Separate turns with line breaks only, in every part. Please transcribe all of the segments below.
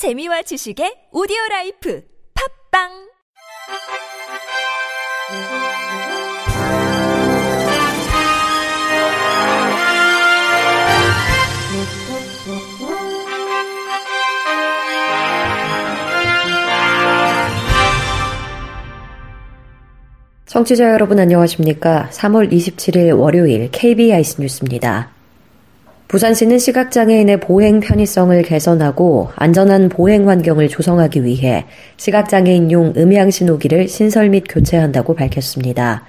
재미와 지식의 오디오 라이프 팝빵
청취자 여러분 안녕하십니까? 3월 27일 월요일 KBIC 뉴스입니다. 부산시는 시각장애인의 보행 편의성을 개선하고 안전한 보행 환경을 조성하기 위해 시각장애인용 음향신호기를 신설 및 교체한다고 밝혔습니다.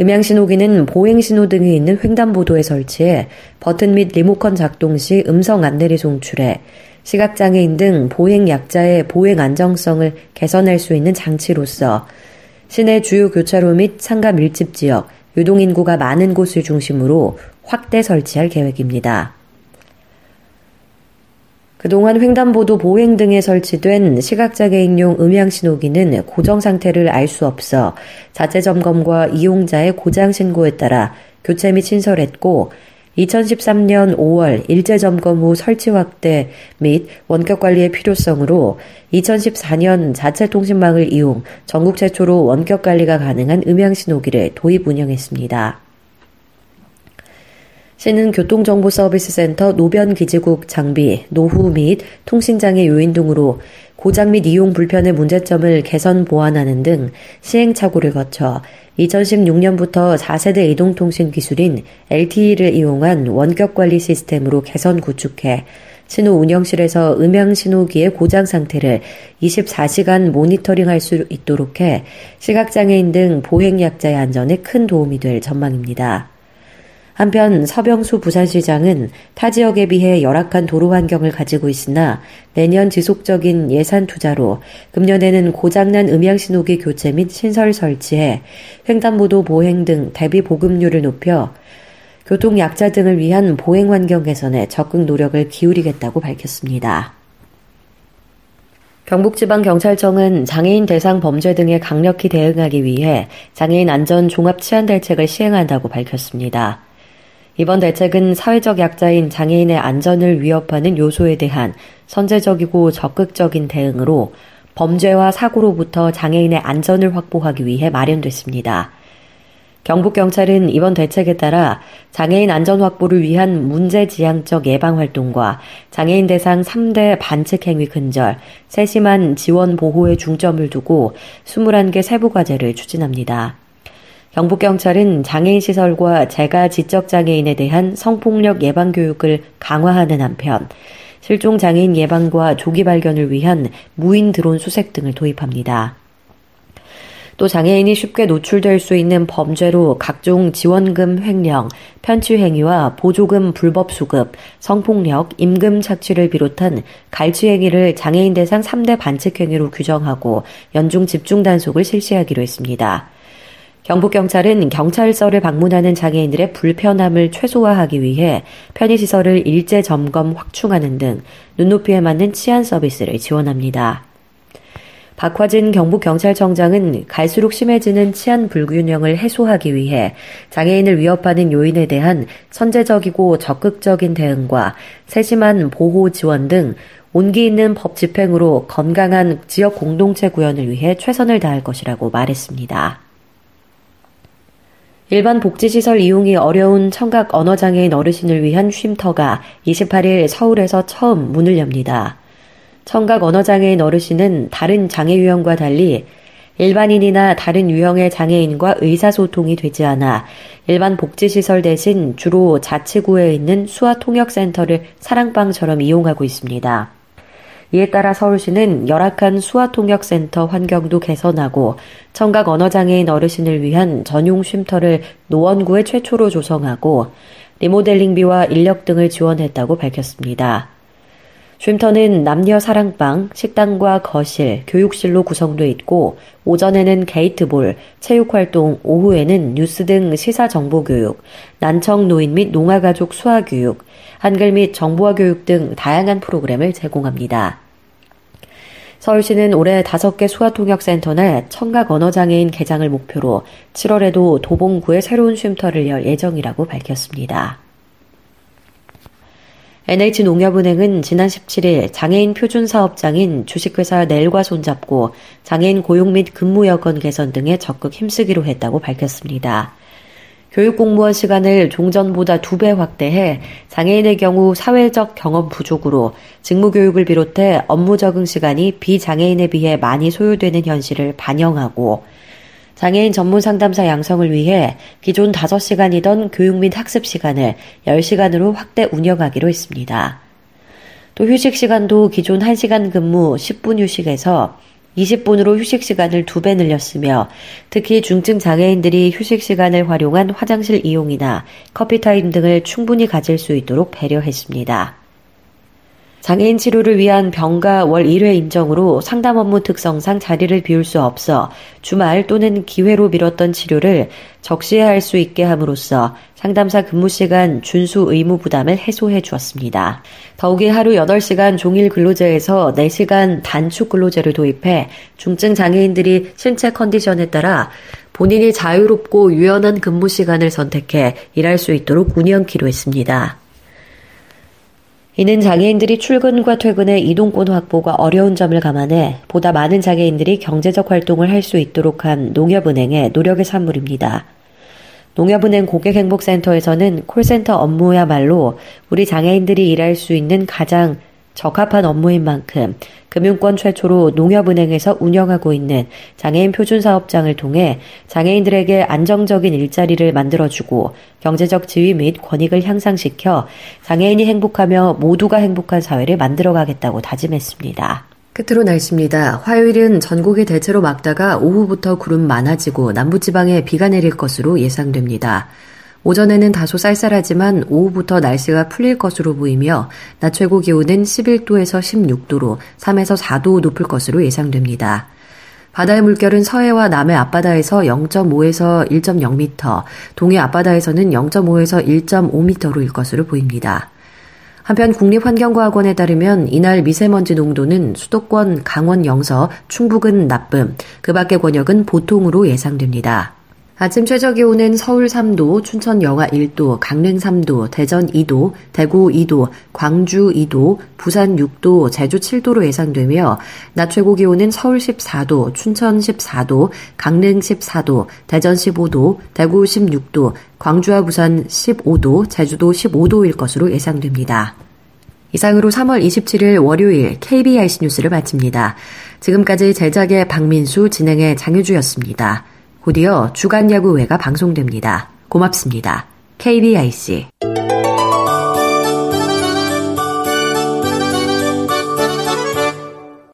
음향신호기는 보행신호 등이 있는 횡단보도에 설치해 버튼 및 리모컨 작동 시 음성 안내를 송출해 시각장애인 등 보행 약자의 보행 안정성을 개선할 수 있는 장치로서 시내 주요 교차로 및 상가 밀집 지역, 유동인구가 많은 곳을 중심으로 확대 설치할 계획입니다. 그동안 횡단보도 보행 등에 설치된 시각장애인용 음향신호기는 고정 상태를 알 수 없어 자체 점검과 이용자의 고장 신고에 따라 교체 및 신설했고 2013년 5월 일제 점검 후 설치 확대 및 원격 관리의 필요성으로 2014년 자체 통신망을 이용 전국 최초로 원격 관리가 가능한 음향 신호기를 도입 운영했습니다. 시는 교통정보서비스센터 노변기지국 장비, 노후 및 통신장애 요인 등으로 고장 및 이용 불편의 문제점을 개선 보완하는 등 시행착오를 거쳐 2016년부터 4세대 이동통신 기술인 LTE를 이용한 원격 관리 시스템으로 개선 구축해 신호 운영실에서 음향 신호기의 고장 상태를 24시간 모니터링 할 수 있도록 해 시각장애인 등 보행약자의 안전에 큰 도움이 될 전망입니다. 한편 서병수 부산시장은 타 지역에 비해 열악한 도로 환경을 가지고 있으나 내년 지속적인 예산 투자로 금년에는 고장난 음향 신호기 교체 및 신설 설치해 횡단보도 보행 등 대비 보급률을 높여 교통 약자 등을 위한 보행 환경 개선에 적극 노력을 기울이겠다고 밝혔습니다. 경북지방경찰청은 장애인 대상 범죄 등에 강력히 대응하기 위해 장애인 안전 종합 치안 대책을 시행한다고 밝혔습니다. 이번 대책은 사회적 약자인 장애인의 안전을 위협하는 요소에 대한 선제적이고 적극적인 대응으로 범죄와 사고로부터 장애인의 안전을 확보하기 위해 마련됐습니다. 경북경찰은 이번 대책에 따라 장애인 안전 확보를 위한 문제지향적 예방 활동과 장애인 대상 3대 반칙 행위 근절, 세심한 지원 보호에 중점을 두고 21개 세부과제를 추진합니다. 경북경찰은 장애인 시설과 재가 지적장애인에 대한 성폭력 예방 교육을 강화하는 한편 실종 장애인 예방과 조기 발견을 위한 무인 드론 수색 등을 도입합니다. 또 장애인이 쉽게 노출될 수 있는 범죄로 각종 지원금 횡령, 편취 행위와 보조금 불법 수급, 성폭력, 임금 착취를 비롯한 갈취 행위를 장애인 대상 3대 반칙 행위로 규정하고 연중 집중 단속을 실시하기로 했습니다. 경북경찰은 경찰서를 방문하는 장애인들의 불편함을 최소화하기 위해 편의시설을 일제 점검 확충하는 등 눈높이에 맞는 치안 서비스를 지원합니다. 박화진 경북경찰청장은 갈수록 심해지는 치안 불균형을 해소하기 위해 장애인을 위협하는 요인에 대한 선제적이고 적극적인 대응과 세심한 보호 지원 등 온기 있는 법 집행으로 건강한 지역 공동체 구현을 위해 최선을 다할 것이라고 말했습니다. 일반 복지시설 이용이 어려운 청각 언어장애인 어르신을 위한 쉼터가 28일 서울에서 처음 문을 엽니다. 청각 언어장애인 어르신은 다른 장애 유형과 달리 일반인이나 다른 유형의 장애인과 의사소통이 되지 않아 일반 복지시설 대신 주로 자치구에 있는 수화통역센터를 사랑방처럼 이용하고 있습니다. 이에 따라 서울시는 열악한 수화통역센터 환경도 개선하고 청각 언어장애인 어르신을 위한 전용 쉼터를 노원구에 최초로 조성하고 리모델링비와 인력 등을 지원했다고 밝혔습니다. 쉼터는 남녀 사랑방, 식당과 거실, 교육실로 구성돼 있고 오전에는 게이트볼, 체육활동, 오후에는 뉴스 등 시사 정보 교육, 난청 노인 및 농아가족 수화 교육, 한글 및 정보화 교육 등 다양한 프로그램을 제공합니다. 서울시는 올해 5개 수화통역센터 내 청각 언어장애인 개장을 목표로 7월에도 도봉구에 새로운 쉼터를 열 예정이라고 밝혔습니다. NH농협은행은 지난 17일 장애인 표준 사업장인 주식회사 넬과 손잡고 장애인 고용 및 근무 여건 개선 등에 적극 힘쓰기로 했다고 밝혔습니다. 교육 공무원 시간을 종전보다 두 배 확대해 장애인의 경우 사회적 경험 부족으로 직무 교육을 비롯해 업무 적응 시간이 비장애인에 비해 많이 소요되는 현실을 반영하고 장애인 전문 상담사 양성을 위해 기존 5시간이던 교육 및 학습 시간을 10시간으로 확대 운영하기로 했습니다. 또 휴식 시간도 기존 1시간 근무 10분 휴식에서 20분으로 휴식 시간을 두 배 늘렸으며 특히 중증 장애인들이 휴식 시간을 활용한 화장실 이용이나 커피 타임 등을 충분히 가질 수 있도록 배려했습니다. 장애인 치료를 위한 병가 월 1회 인정으로 상담 업무 특성상 자리를 비울 수 없어 주말 또는 기회로 미뤘던 치료를 적시할 수 있게 함으로써 상담사 근무 시간 준수 의무 부담을 해소해 주었습니다. 더욱이 하루 8시간 종일 근로제에서 4시간 단축 근로제를 도입해 중증 장애인들이 신체 컨디션에 따라 본인이 자유롭고 유연한 근무 시간을 선택해 일할 수 있도록 운영키로 했습니다. 이는 장애인들이 출근과 퇴근의 이동권 확보가 어려운 점을 감안해 보다 많은 장애인들이 경제적 활동을 할 수 있도록 한 농협은행의 노력의 산물입니다. 농협은행 고객행복센터에서는 콜센터 업무야말로 우리 장애인들이 일할 수 있는 가장 적합한 업무인 만큼 금융권 최초로 농협은행에서 운영하고 있는 장애인 표준 사업장을 통해 장애인들에게 안정적인 일자리를 만들어주고 경제적 지위 및 권익을 향상시켜 장애인이 행복하며 모두가 행복한 사회를 만들어가겠다고 다짐했습니다. 끝으로 날씨입니다. 화요일은 전국이 대체로 맑다가 오후부터 구름 많아지고 남부지방에 비가 내릴 것으로 예상됩니다. 오전에는 다소 쌀쌀하지만 오후부터 날씨가 풀릴 것으로 보이며 낮 최고 기온은 11도에서 16도로 3에서 4도 높을 것으로 예상됩니다. 바다의 물결은 서해와 남해 앞바다에서 0.5에서 1.0m, 동해 앞바다에서는 0.5에서 1.5m로 일 것으로 보입니다. 한편 국립환경과학원에 따르면 이날 미세먼지 농도는 수도권 강원 영서, 충북은 나쁨, 그 밖의 권역은 보통으로 예상됩니다. 아침 최저 기온은 서울 3도, 춘천 영하 1도, 강릉 3도, 대전 2도, 대구 2도, 광주 2도, 부산 6도, 제주 7도로 예상되며 낮 최고 기온은 서울 14도, 춘천 14도, 강릉 14도, 대전 15도, 대구 16도, 광주와 부산 15도, 제주도 15도일 것으로 예상됩니다. 이상으로 3월 27일 월요일 KBIC 뉴스를 마칩니다. 지금까지 제작의 박민수, 진행의 장유주였습니다. 곧이어 주간 야구회가 방송됩니다. 고맙습니다. KBIC